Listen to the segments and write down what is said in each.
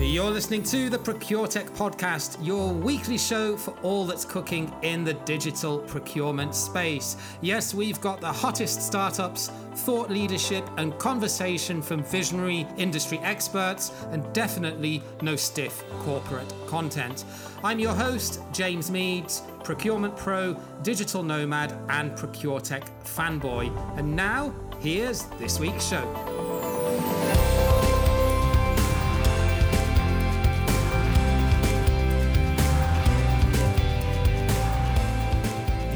You're listening to the ProcureTech podcast, your weekly show for all that's cooking in the digital procurement space. Yes, we've got the hottest startups, thought leadership, and conversation from visionary industry experts, and definitely no stiff corporate content. I'm your host, James Meads, procurement pro, digital nomad, and ProcureTech fanboy. And now, here's this week's show.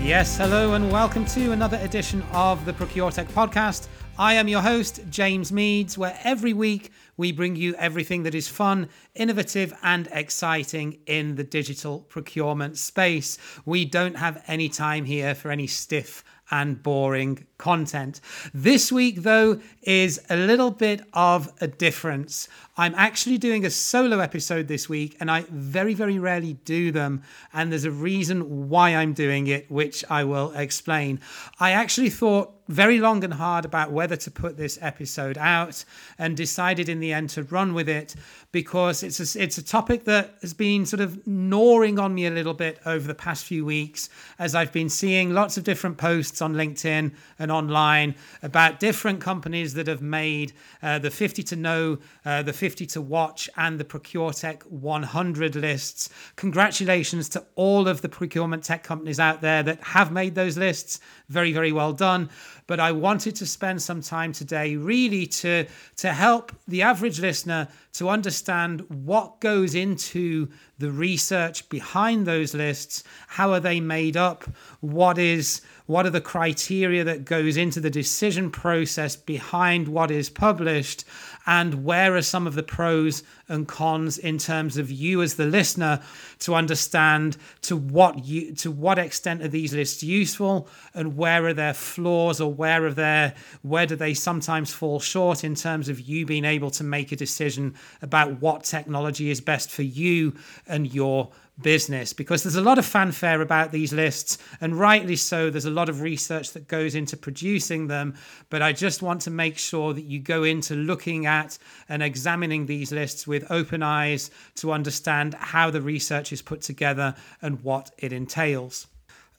Yes, hello, and welcome to another edition of the ProcureTech podcast. I am your host, James Meads, where every week we bring you everything that is fun, innovative, and exciting in the digital procurement space. We don't have any time here for any stiff and boring content. This week, though, is a little bit of a difference. I'm actually doing a solo episode this week, and I very, very rarely do them. And there's a reason why I'm doing it, which I will explain. I actually thought very long and hard about whether to put this episode out and decided in the end to run with it because it's a, it's a topic that has been sort of gnawing on me a little bit over the past few weeks as I've been seeing lots of different posts on LinkedIn and online about different companies that have made uh, the 50 to know, uh, the 50 to watch, and the ProcureTech 100 lists. Congratulations to all of the procurement tech companies out there that have made those lists. Very, very well done but I wanted to spend some time today really to, to help the average listener to understand what goes into the research behind those lists, how are they made up, what is what are the criteria that goes into the decision process behind what is published and where are some of the pros and cons in terms of you as the listener to understand to what you to what extent are these lists useful and where are their flaws or where are their where do they sometimes fall short in terms of you being able to make a decision about what technology is best for you and your business because there's a lot of fanfare about these lists, and rightly so. There's a lot of research that goes into producing them, but I just want to make sure that you go into looking at and examining these lists with open eyes to understand how the research is put together and what it entails.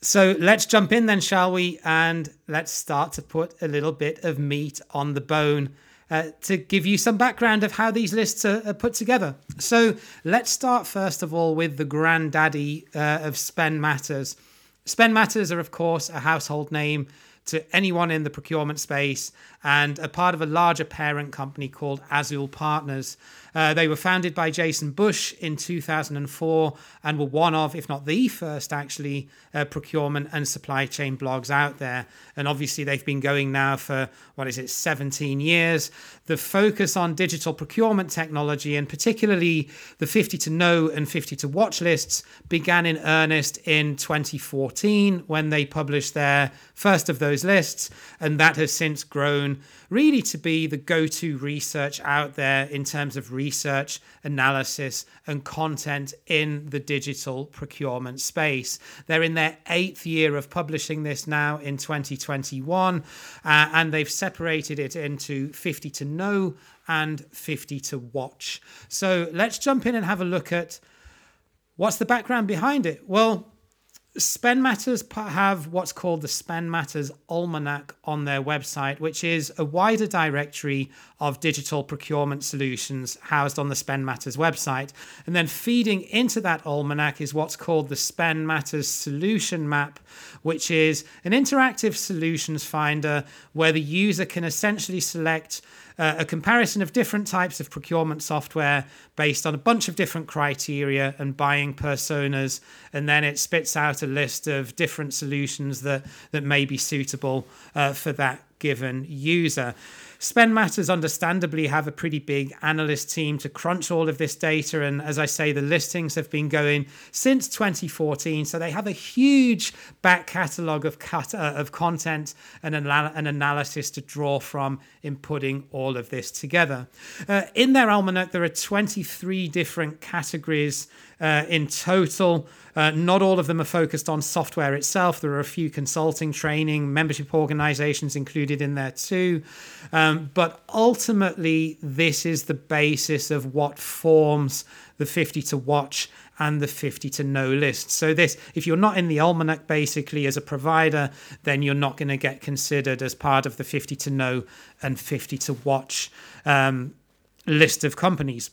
So let's jump in then, shall we? And let's start to put a little bit of meat on the bone uh, to give you some background of how these lists are, are, put together. So let's start first of all with the granddaddy uh, of Spend Matters. Spend Matters are, of course, a household name to anyone in the procurement space and a part of a larger parent company called Azul Partners. Uh, they were founded by Jason Busch in 2004 and were one of, if not the first, actually, uh, procurement and supply chain blogs out there. And obviously, they've been going now for, what is it, 17 years. The focus on digital procurement technology, and particularly the 50 to know and 50 to watch lists, began in earnest in 2014 when they published their first of those lists. And that has since grown really to be the go to research out there in terms of research, analysis, and content in the digital procurement space. They're in their eighth year of publishing this now in 2021, uh, and they've separated it into 50 to know and 50 to watch. So let's jump in and have a look at what's the background behind it. Well, Spend Matters have what's called the Spend Matters Almanac on their website, which is a wider directory of digital procurement solutions housed on the Spend Matters website. And then feeding into that almanac is what's called the Spend Matters Solution Map, which is an interactive solutions finder where the user can essentially select uh, a comparison of different types of procurement software based on a bunch of different criteria and buying personas, and then it spits out a list of different solutions that that may be suitable uh, for that given user. Spend Matters understandably have a pretty big analyst team to crunch all of this data. And as I say, the listings have been going since 2014. So they have a huge back catalogue of, cut, uh, of content and an analysis to draw from in putting all of this together. Uh, in their almanac, there are 23 different categories uh, in total. Uh, not all of them are focused on software itself. There are a few consulting, training, membership organizations included in there too. Um, Um, but ultimately, this is the basis of what forms the 50 to watch and the 50 to know list. So this, if you're not in the almanac basically as a provider, then you're not going to get considered as part of the 50 to know and 50 to watch um, list of companies.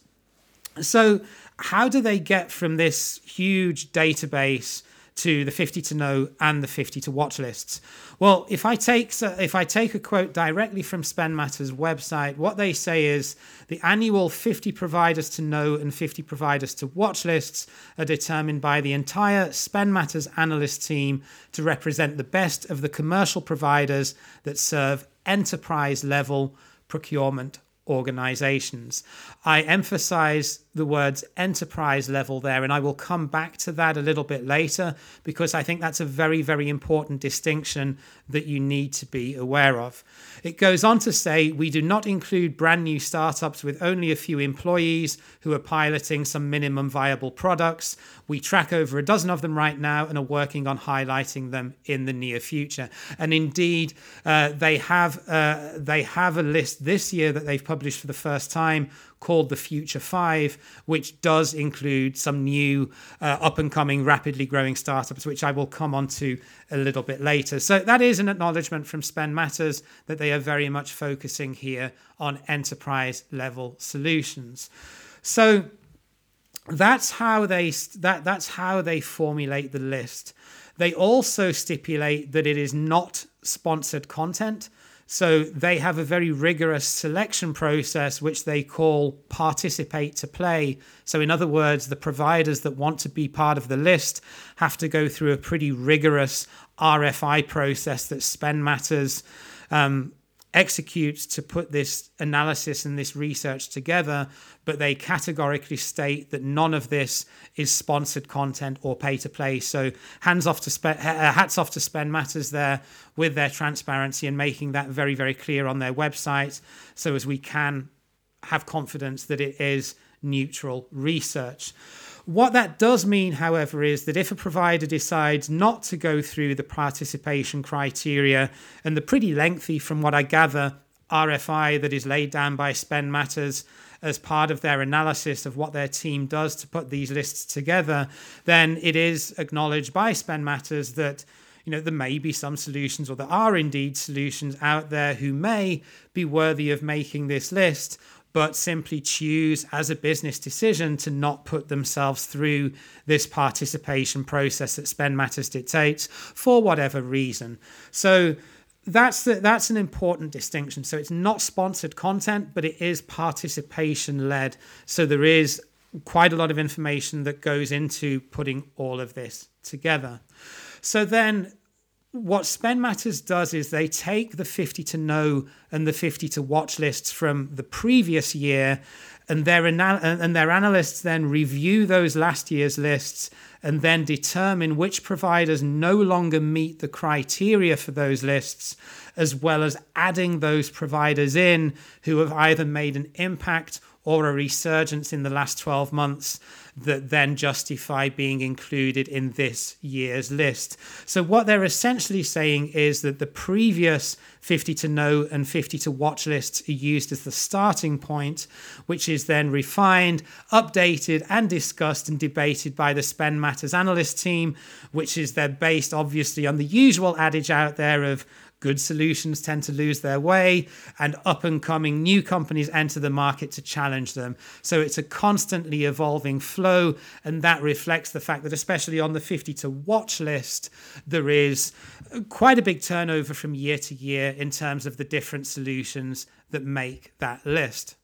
So how do they get from this huge database to the 50 to know and the 50 to watch lists. Well, if I take if I take a quote directly from Spend Matters website, what they say is the annual 50 providers to know and 50 providers to watch lists are determined by the entire Spend Matters analyst team to represent the best of the commercial providers that serve enterprise level procurement organizations. I emphasize the words enterprise level there, and I will come back to that a little bit later because I think that's a very, very important distinction that you need to be aware of. It goes on to say we do not include brand new startups with only a few employees who are piloting some minimum viable products. We track over a dozen of them right now and are working on highlighting them in the near future. And indeed, uh, they have uh, they have a list this year that they've published for the first time called the Future Five, which does include some new uh, up and coming, rapidly growing startups, which I will come on to a little bit later. So that is an acknowledgement from Spend Matters that they are very much focusing here on enterprise level solutions. So that's how they that that's how they formulate the list. They also stipulate that it is not sponsored content. So they have a very rigorous selection process, which they call participate to play. So, in other words, the providers that want to be part of the list have to go through a pretty rigorous RFI process that Spend Matters um, executes to put this analysis and this research together, but they categorically state that none of this is sponsored content or pay to play. So hands off to spe- uh, hats off to Spend Matters there with their transparency and making that very very clear on their website, so as we can have confidence that it is neutral research. What that does mean, however, is that if a provider decides not to go through the participation criteria and the pretty lengthy, from what I gather, RFI that is laid down by Spend Matters as part of their analysis of what their team does to put these lists together, then it is acknowledged by Spend Matters that you know there may be some solutions or there are indeed solutions out there who may be worthy of making this list but simply choose as a business decision to not put themselves through this participation process that Spend Matters dictates for whatever reason. So that's the, that's an important distinction. So it's not sponsored content, but it is participation led. So there is quite a lot of information that goes into putting all of this together. So then what Spend Matters does is they take the 50 to know and the 50 to watch lists from the previous year and their anal- and their analysts then review those last year's lists and then determine which providers no longer meet the criteria for those lists as well as adding those providers in who have either made an impact or a resurgence in the last 12 months that then justify being included in this year's list. So, what they're essentially saying is that the previous 50 to know and 50 to watch lists are used as the starting point, which is then refined, updated, and discussed and debated by the Spend Matters analyst team, which is then based obviously on the usual adage out there of Good solutions tend to lose their way, and up and coming new companies enter the market to challenge them. So it's a constantly evolving flow, and that reflects the fact that, especially on the 50 to watch list, there is quite a big turnover from year to year in terms of the different solutions that make that list.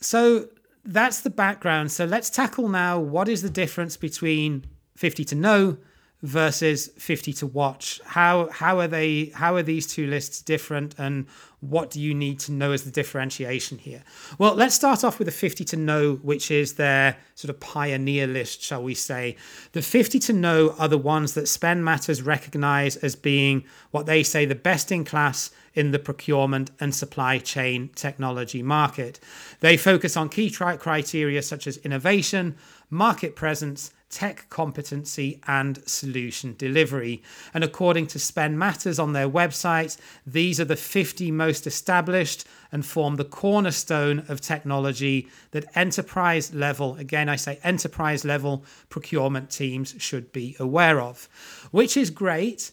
So that's the background. So let's tackle now what is the difference between 50 to know versus 50 to watch. How how are they how are these two lists different and what do you need to know as the differentiation here? Well let's start off with the 50 to know which is their sort of pioneer list shall we say. The 50 to know are the ones that spend matters recognize as being what they say the best in class in the procurement and supply chain technology market. They focus on key criteria such as innovation market presence tech competency and solution delivery. And according to Spend Matters on their website, these are the 50 most established and form the cornerstone of technology that enterprise level, again, I say enterprise level procurement teams should be aware of, which is great,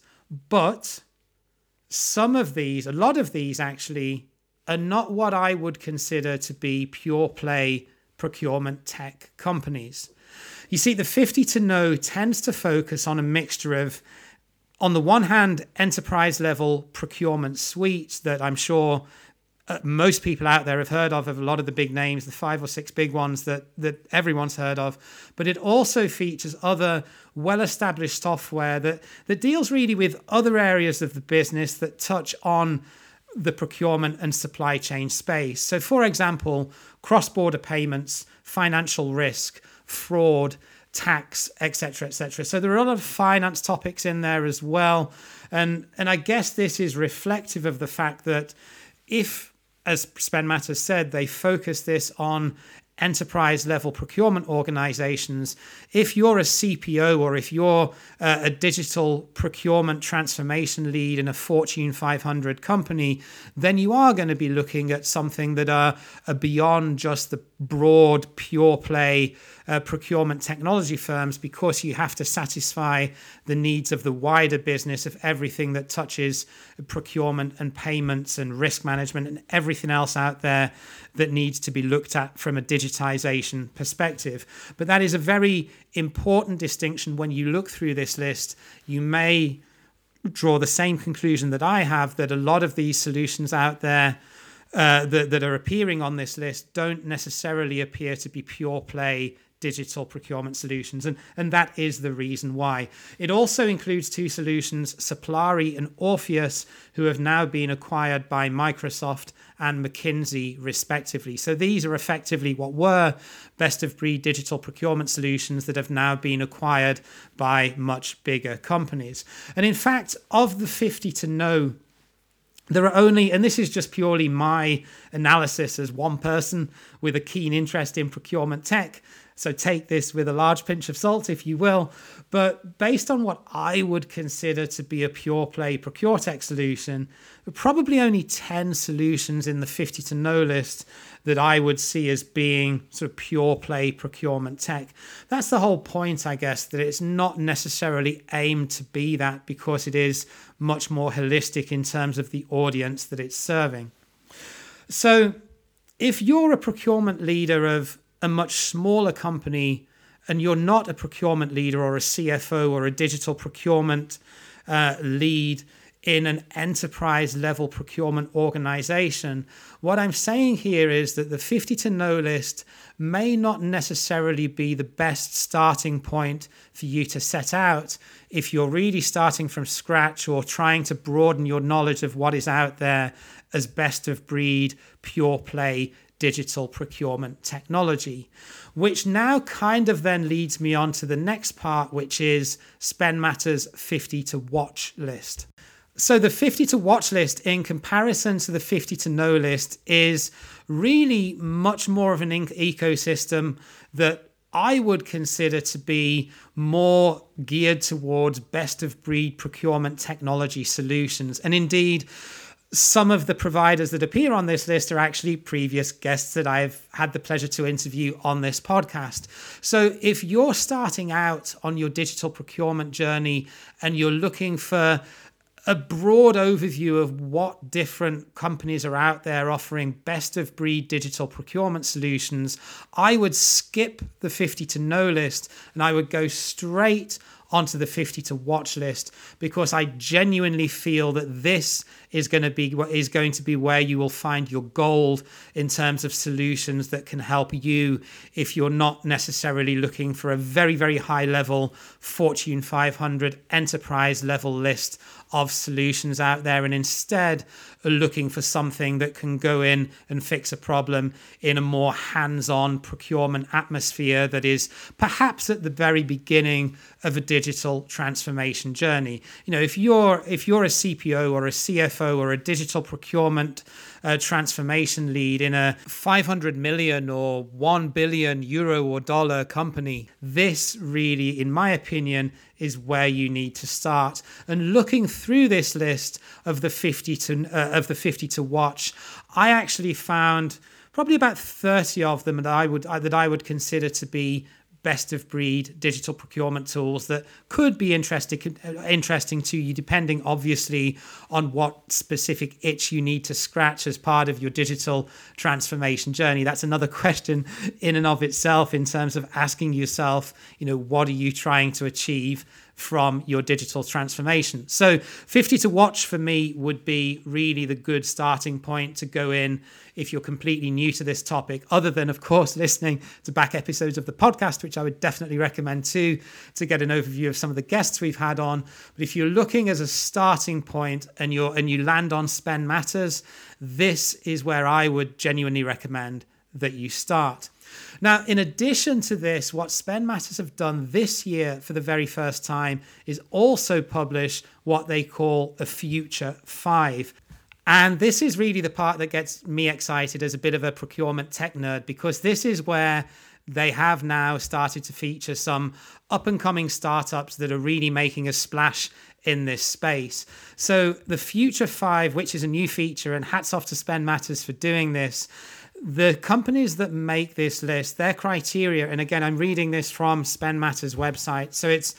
but some of these, a lot of these actually, are not what I would consider to be pure play procurement tech companies. You see, the 50 to know tends to focus on a mixture of, on the one hand, enterprise level procurement suites that I'm sure uh, most people out there have heard of, of a lot of the big names, the five or six big ones that, that everyone's heard of. But it also features other well established software that, that deals really with other areas of the business that touch on the procurement and supply chain space. So, for example, cross border payments, financial risk, fraud, tax, etc., etc. So there are a lot of finance topics in there as well, and and I guess this is reflective of the fact that if as Spend Matters said, they focus this on enterprise level procurement organizations. If you're a CPO or if you're uh, a digital procurement transformation lead in a Fortune 500 company, then you are going to be looking at something that are, are beyond just the broad, pure play uh, procurement technology firms because you have to satisfy the needs of the wider business of everything that touches procurement and payments and risk management and everything else out there that needs to be looked at from a digitization perspective. But that is a very important distinction when you look through this list. You may draw the same conclusion that I have that a lot of these solutions out there uh, that, that are appearing on this list don't necessarily appear to be pure play digital procurement solutions. And, and that is the reason why. It also includes two solutions, Suplari and Orpheus, who have now been acquired by Microsoft and McKinsey, respectively. So these are effectively what were best of breed digital procurement solutions that have now been acquired by much bigger companies. And in fact, of the 50 to know there are only, and this is just purely my analysis as one person with a keen interest in procurement tech. So take this with a large pinch of salt, if you will. But based on what I would consider to be a pure play procure tech solution, probably only 10 solutions in the 50 to know list that I would see as being sort of pure play procurement tech. That's the whole point, I guess, that it's not necessarily aimed to be that because it is much more holistic in terms of the audience that it's serving. So, if you're a procurement leader of a much smaller company and you're not a procurement leader or a CFO or a digital procurement uh, lead in an enterprise level procurement organization, what I'm saying here is that the 50 to know list may not necessarily be the best starting point for you to set out if you're really starting from scratch or trying to broaden your knowledge of what is out there as best of breed, pure play digital procurement technology, which now kind of then leads me on to the next part, which is Spend Matters 50 to watch list. So, the 50 to watch list, in comparison to the 50 to know list, is really much more of an ecosystem that I would consider to be more geared towards best of breed procurement technology solutions. And indeed, some of the providers that appear on this list are actually previous guests that I've had the pleasure to interview on this podcast. So if you're starting out on your digital procurement journey and you're looking for a broad overview of what different companies are out there offering best of breed digital procurement solutions, I would skip the 50 to know list and I would go straight onto the 50 to watch list because I genuinely feel that this is going to be is going to be where you will find your gold in terms of solutions that can help you if you're not necessarily looking for a very very high level Fortune 500 enterprise level list of solutions out there and instead are looking for something that can go in and fix a problem in a more hands-on procurement atmosphere that is perhaps at the very beginning of a digital transformation journey. You know if you're if you're a CPO or a CFO or a digital procurement uh, transformation lead in a 500 million or 1 billion euro or dollar company, this really, in my opinion, is where you need to start. And looking through this list of the 50 to uh, of the 50 to watch, I actually found probably about 30 of them that I would that I would consider to be best of breed digital procurement tools that could be interesting interesting to you depending obviously on what specific itch you need to scratch as part of your digital transformation journey. That's another question in and of itself in terms of asking yourself you know what are you trying to achieve from your digital transformation. So 50 to watch for me would be really the good starting point to go in if you're completely new to this topic, other than, of course, listening to back episodes of the podcast, which I would definitely recommend too, to get an overview of some of the guests we've had on. But if you're looking as a starting point and you're and you land on spend matters, this is where I would genuinely recommend that you start. Now, in addition to this, what Spend Matters have done this year for the very first time is also publish what they call a Future Five. And this is really the part that gets me excited as a bit of a procurement tech nerd because this is where they have now started to feature some up and coming startups that are really making a splash in this space. So, the Future Five, which is a new feature, and hats off to Spend Matters for doing this, the companies that make this list, their criteria, and again, I'm reading this from Spend Matters website. So it's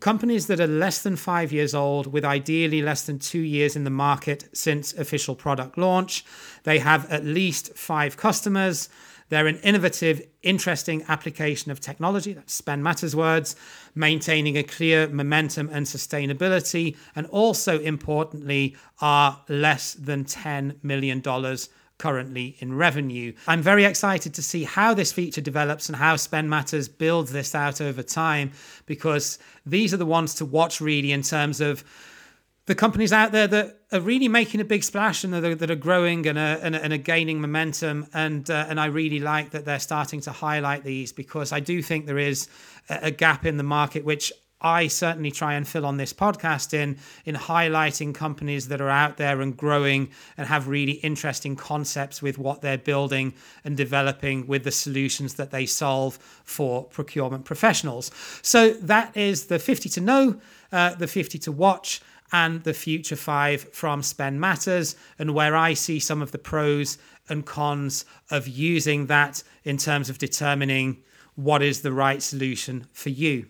companies that are less than five years old, with ideally less than two years in the market since official product launch. They have at least five customers. They're an innovative, interesting application of technology, that's Spend Matters words, maintaining a clear momentum and sustainability, and also importantly, are less than $10 million currently in revenue. I'm very excited to see how this feature develops and how Spend Matters builds this out over time because these are the ones to watch really in terms of the companies out there that are really making a big splash and that are, growing and are, and, are, gaining momentum. And uh, and I really like that they're starting to highlight these because I do think there is a gap in the market which I certainly try and fill on this podcast in in highlighting companies that are out there and growing and have really interesting concepts with what they're building and developing with the solutions that they solve for procurement professionals. So that is the 50 to know, uh, the 50 to watch, and the future five from Spend Matters, and where I see some of the pros and cons of using that in terms of determining what is the right solution for you.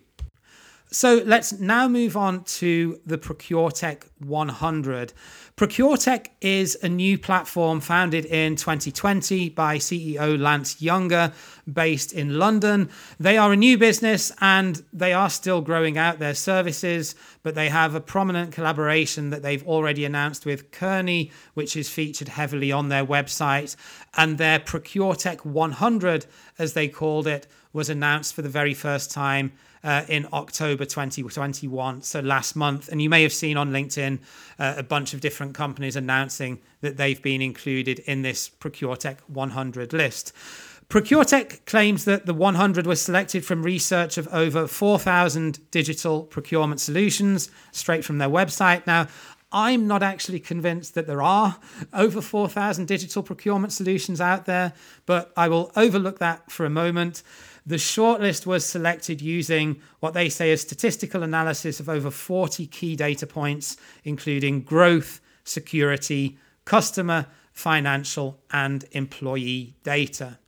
So let's now move on to the ProcureTech 100. ProcureTech is a new platform founded in 2020 by CEO Lance Younger, based in London. They are a new business and they are still growing out their services, but they have a prominent collaboration that they've already announced with Kearney, which is featured heavily on their website. And their ProcureTech 100, as they called it, was announced for the very first time uh, in October 2021, so last month. And you may have seen on LinkedIn uh, a bunch of different companies announcing that they've been included in this ProcureTech 100 list. ProcureTech claims that the 100 was selected from research of over 4,000 digital procurement solutions straight from their website. Now, I'm not actually convinced that there are over 4,000 digital procurement solutions out there, but I will overlook that for a moment. The shortlist was selected using what they say is statistical analysis of over 40 key data points, including growth, security, customer, financial, and employee data.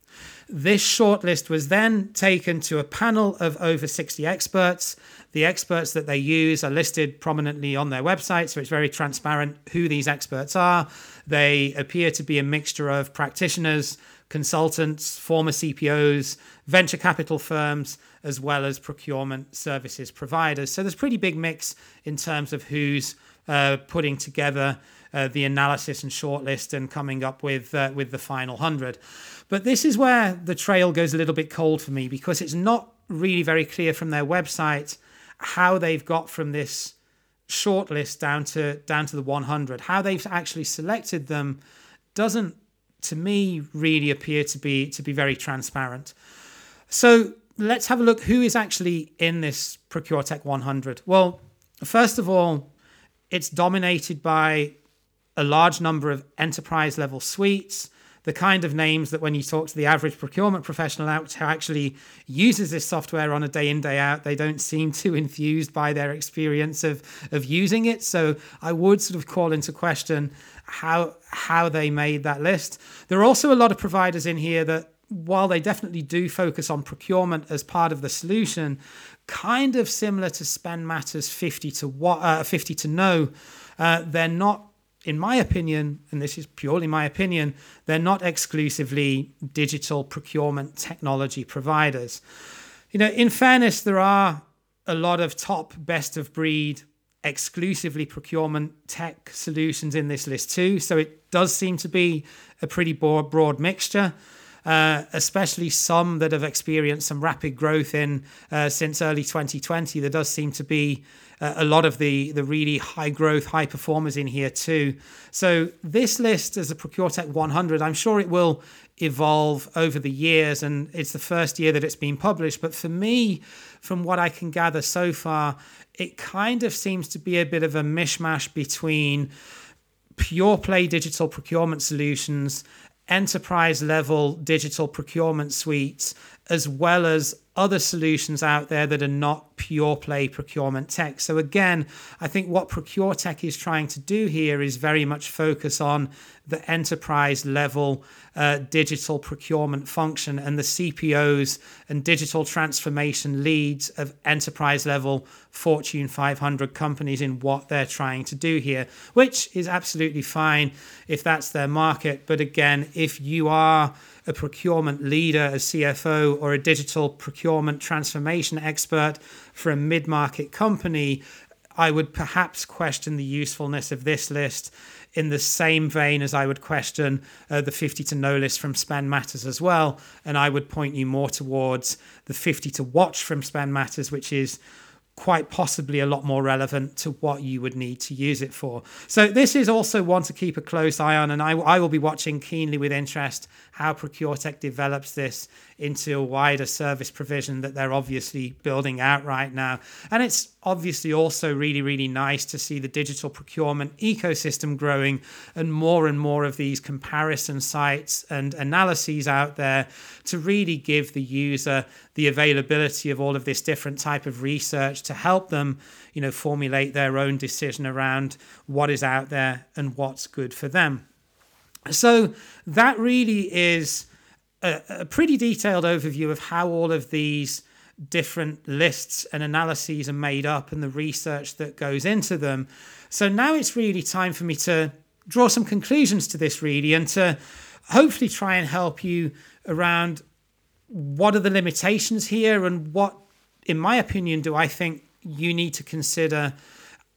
This shortlist was then taken to a panel of over 60 experts. The experts that they use are listed prominently on their website, so it's very transparent who these experts are. They appear to be a mixture of practitioners, consultants, former CPOs, venture capital firms, as well as procurement services providers. So there's a pretty big mix in terms of who's uh, putting together uh, the analysis and shortlist and coming up with uh, with the final hundred. But this is where the trail goes a little bit cold for me because it's not really very clear from their website how they've got from this shortlist down to down to the 100. How they've actually selected them doesn't to me really appear to be to be very transparent. So let's have a look who is actually in this ProcureTech 100. Well, first of all, it's dominated by a large number of enterprise level suites, the kind of names that when you talk to the average procurement professional out who actually uses this software on a day in day out they don't seem too enthused by their experience of of using it so i would sort of call into question how how they made that list there are also a lot of providers in here that while they definitely do focus on procurement as part of the solution kind of similar to spend matters 50 to what uh, 50 to know uh, they're not in my opinion, and this is purely my opinion, they're not exclusively digital procurement technology providers. You know, in fairness, there are a lot of top best of breed exclusively procurement tech solutions in this list too. So it does seem to be a pretty broad, broad mixture. Uh, especially some that have experienced some rapid growth in uh, since early 2020. There does seem to be uh, a lot of the the really high growth, high performers in here too. So this list as a ProcureTech 100, I'm sure it will evolve over the years, and it's the first year that it's been published. But for me, from what I can gather so far, it kind of seems to be a bit of a mishmash between pure play digital procurement solutions enterprise level digital procurement suites as well as other solutions out there that are not pure play procurement tech. So, again, I think what Procure Tech is trying to do here is very much focus on the enterprise level uh, digital procurement function and the CPOs and digital transformation leads of enterprise level Fortune 500 companies in what they're trying to do here, which is absolutely fine if that's their market. But again, if you are a procurement leader, a CFO, or a digital procurement transformation expert for a mid market company, I would perhaps question the usefulness of this list in the same vein as I would question uh, the 50 to know list from Spend Matters as well. And I would point you more towards the 50 to watch from Spend Matters, which is quite possibly a lot more relevant to what you would need to use it for. So this is also one to keep a close eye on, and I, I will be watching keenly with interest how ProcureTech develops this into a wider service provision that they're obviously building out right now. And it's obviously also really, really nice to see the digital procurement ecosystem growing and more and more of these comparison sites and analyses out there to really give the user the availability of all of this different type of research to help them, you know, formulate their own decision around what is out there and what's good for them. So that really is a, a pretty detailed overview of how all of these different lists and analyses are made up and the research that goes into them. So now it's really time for me to draw some conclusions to this, really, and to hopefully try and help you around what are the limitations here and what, in my opinion, do I think you need to consider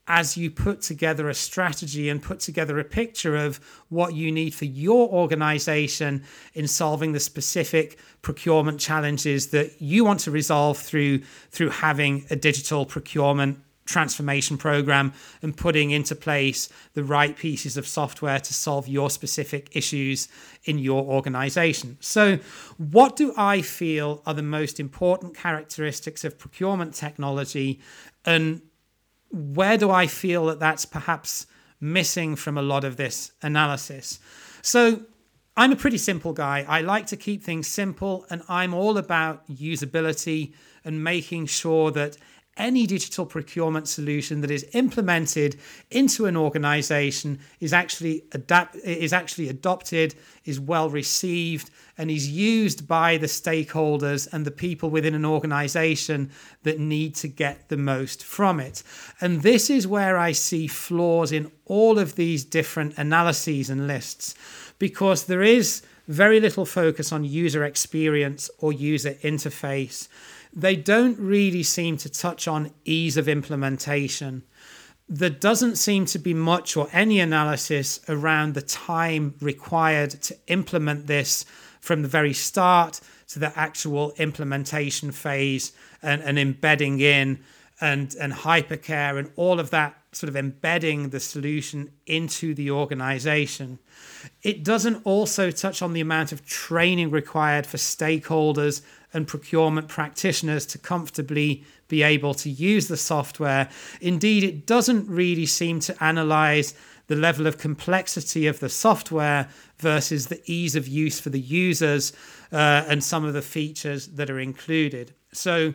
as you put together a strategy and put together a picture of what you need for your organization in solving the specific procurement challenges that you want to resolve through through having a digital procurement transformation program and putting into place the right pieces of software to solve your specific issues in your organization. So, what do I feel are the most important characteristics of procurement technology and where do I feel that that's perhaps missing from a lot of this analysis? So, I'm a pretty simple guy. I like to keep things simple, and I'm all about usability and making sure that any digital procurement solution that is implemented into an organization is actually adapt is actually adopted is well received and is used by the stakeholders and the people within an organization that need to get the most from it. And this is where i see flaws in all of these different analyses and lists because there is very little focus on user experience or user interface they don't really seem to touch on ease of implementation. There doesn't seem to be much or any analysis around the time required to implement this from the very start to the actual implementation phase and, and embedding in and, and hypercare and all of that sort of embedding the solution into the organization. It doesn't also touch on the amount of training required for stakeholders and procurement practitioners to comfortably be able to use the software. Indeed, it doesn't really seem to analyze the level of complexity of the software versus the ease of use for the users uh, and some of the features that are included. So,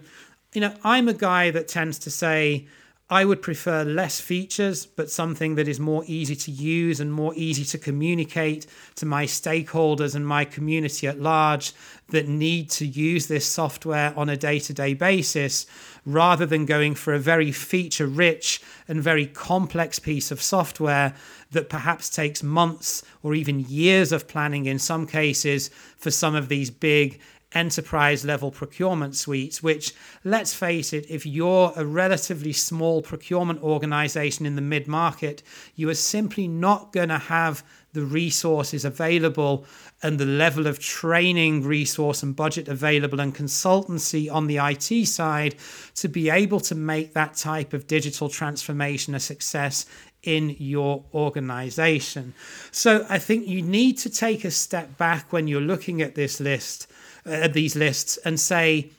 you know, I'm a guy that tends to say, I would prefer less features, but something that is more easy to use and more easy to communicate to my stakeholders and my community at large that need to use this software on a day to day basis, rather than going for a very feature rich and very complex piece of software that perhaps takes months or even years of planning in some cases for some of these big enterprise level procurement suites, which, let's face it, if you're a relatively small procurement organization in the mid market, you are simply not going to have the resources available and the level of training resource and budget available and consultancy on the IT side to be able to make that type of digital transformation a success in your organization. So I think you need to take a step back when you're looking at this list uh, these lists and say,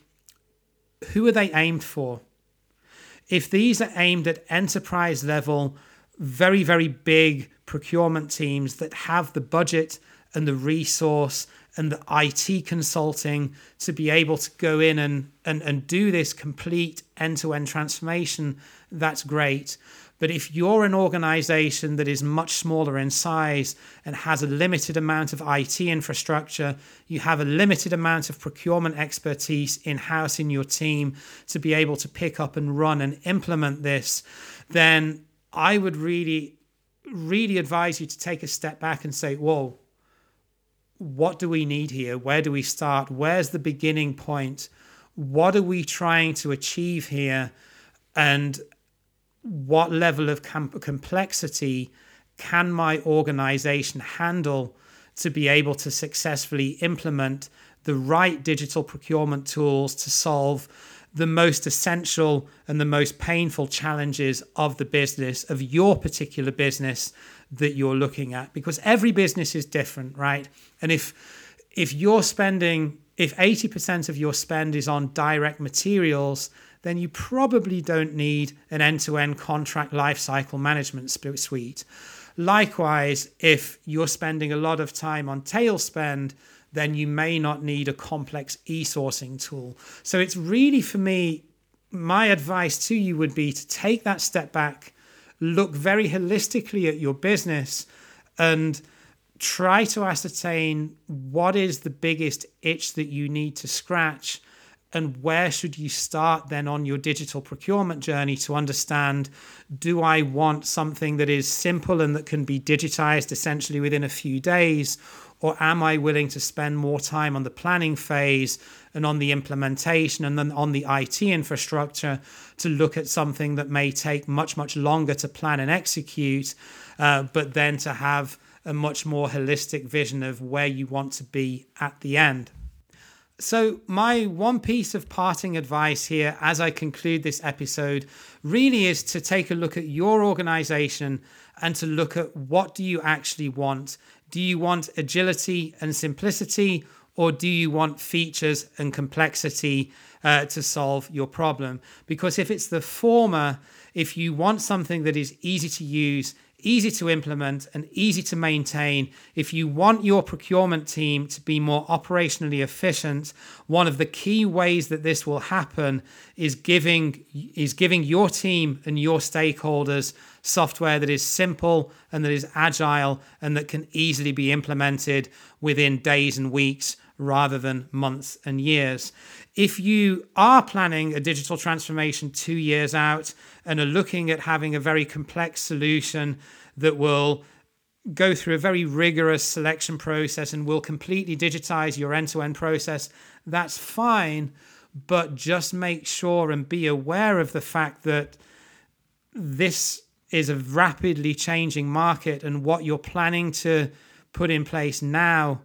who are they aimed for? If these are aimed at enterprise level, very, very big procurement teams that have the budget and the resource and the IT consulting to be able to go in and, and, and do this complete end to end transformation, that's great. But if you're an organization that is much smaller in size and has a limited amount of IT infrastructure, you have a limited amount of procurement expertise in house in your team to be able to pick up and run and implement this, then I would really, really advise you to take a step back and say, whoa, what do we need here? Where do we start? Where's the beginning point? What are we trying to achieve here? And what level of com- complexity can my organization handle to be able to successfully implement the right digital procurement tools to solve the most essential and the most painful challenges of the business, of your particular business that you're looking at. Because every business is different, right? And if if you're spending if 80% of your spend is on direct materials, then you probably don't need an end to end contract lifecycle management suite. Likewise, if you're spending a lot of time on tail spend, then you may not need a complex e sourcing tool. So it's really for me, my advice to you would be to take that step back, look very holistically at your business, and try to ascertain what is the biggest itch that you need to scratch and where should you start then on your digital procurement journey to understand do I want something that is simple and that can be digitized essentially within a few days? Or am I willing to spend more time on the planning phase and on the implementation and then on the IT infrastructure to look at something that may take much, much longer to plan and execute, uh, but then to have a much more holistic vision of where you want to be at the end? So, my one piece of parting advice here as I conclude this episode really is to take a look at your organization and to look at what do you actually want? Do you want agility and simplicity or do you want features and complexity uh, to solve your problem? Because if it's the former, if you want something that is easy to use, easy to implement, and easy to maintain. If you want your procurement team to be more operationally efficient, one of the key ways that this will happen is giving is giving your team and your stakeholders software that is simple and that is agile and that can easily be implemented within days and weeks rather than months and years. If you are planning a digital transformation two years out and are looking at having a very complex solution that will go through a very rigorous selection process and will completely digitize your end to end process, that's fine. But just make sure and be aware of the fact that this is a rapidly changing market and what you're planning to put in place now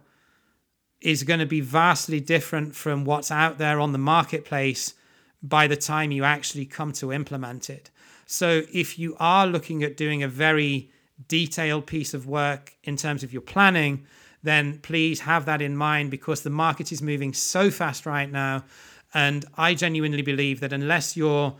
is going to be vastly different from what's out there on the marketplace by the time you actually come to implement it. So if you are looking at doing a very detailed piece of work in terms of your planning, then please have that in mind because the market is moving so fast right now. And I genuinely believe that unless you're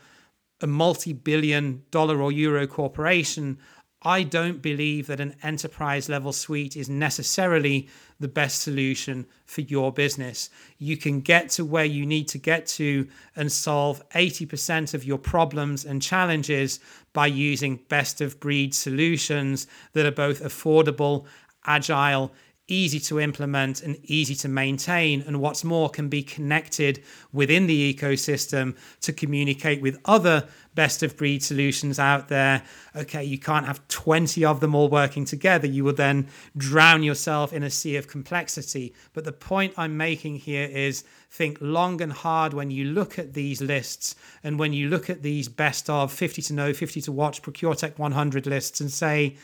a multi billion dollar or euro corporation, I don't believe that an enterprise level suite is necessarily the best solution for your business. You can get to where you need to get to and solve 80% of your problems and challenges by using best of breed solutions that are both affordable, agile, easy to implement and easy to maintain. And what's more, can be connected within the ecosystem to communicate with other best of breed solutions out there. Okay, you can't have 20 of them all working together. You will then drown yourself in a sea of complexity. But the point I'm making here is think long and hard when you look at these lists and when you look at these best of 50 to know, 50 to watch, ProcureTech 100 lists and say,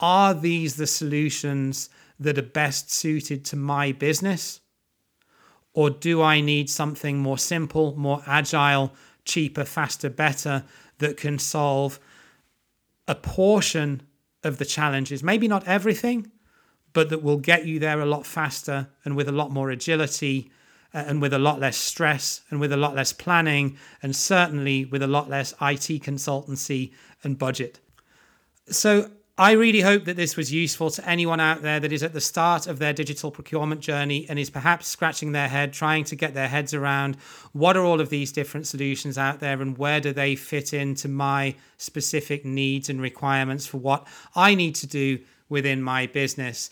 are these the solutions that are best suited to my business? Or do I need something more simple, more agile, cheaper, faster, better that can solve a portion of the challenges? Maybe not everything, but that will get you there a lot faster and with a lot more agility uh, and with a lot less stress and with a lot less planning and certainly with a lot less IT consultancy and budget. So I really hope that this was useful to anyone out there that is at the start of their digital procurement journey and is perhaps scratching their head, trying to get their heads around what are all of these different solutions out there and where do they fit into my specific needs and requirements for what I need to do within my business.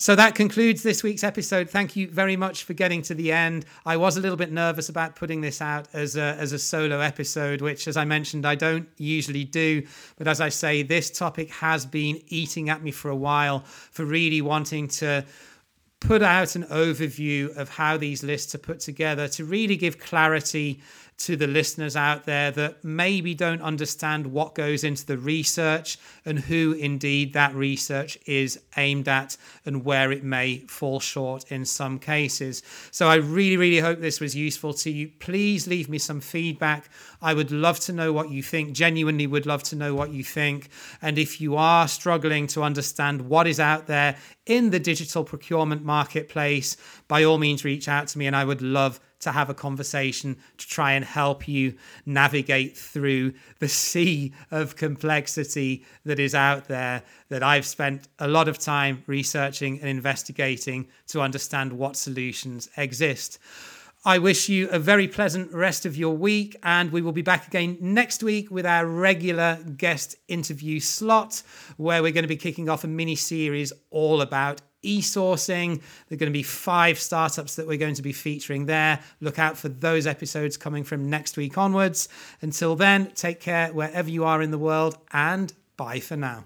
So that concludes this week's episode. Thank you very much for getting to the end. I was a little bit nervous about putting this out as a, as a solo episode, which, as I mentioned, I don't usually do. But as I say, this topic has been eating at me for a while for really wanting to put out an overview of how these lists are put together to really give clarity to the listeners out there that maybe don't understand what goes into the research and who indeed that research is aimed at and where it may fall short in some cases. So I really, really hope this was useful to you. Please leave me some feedback. I would love to know what you think, genuinely would love to know what you think. And if you are struggling to understand what is out there in the digital procurement marketplace, by all means reach out to me and I would love to have a conversation to try and help you navigate through the sea of complexity that is out there that I've spent a lot of time researching and investigating to understand what solutions exist. I wish you a very pleasant rest of your week, and we will be back again next week with our regular guest interview slot, where we're going to be kicking off a mini series all about e-sourcing. There are going to be five startups that we're going to be featuring there. Look out for those episodes coming from next week onwards. Until then, take care wherever you are in the world and bye for now.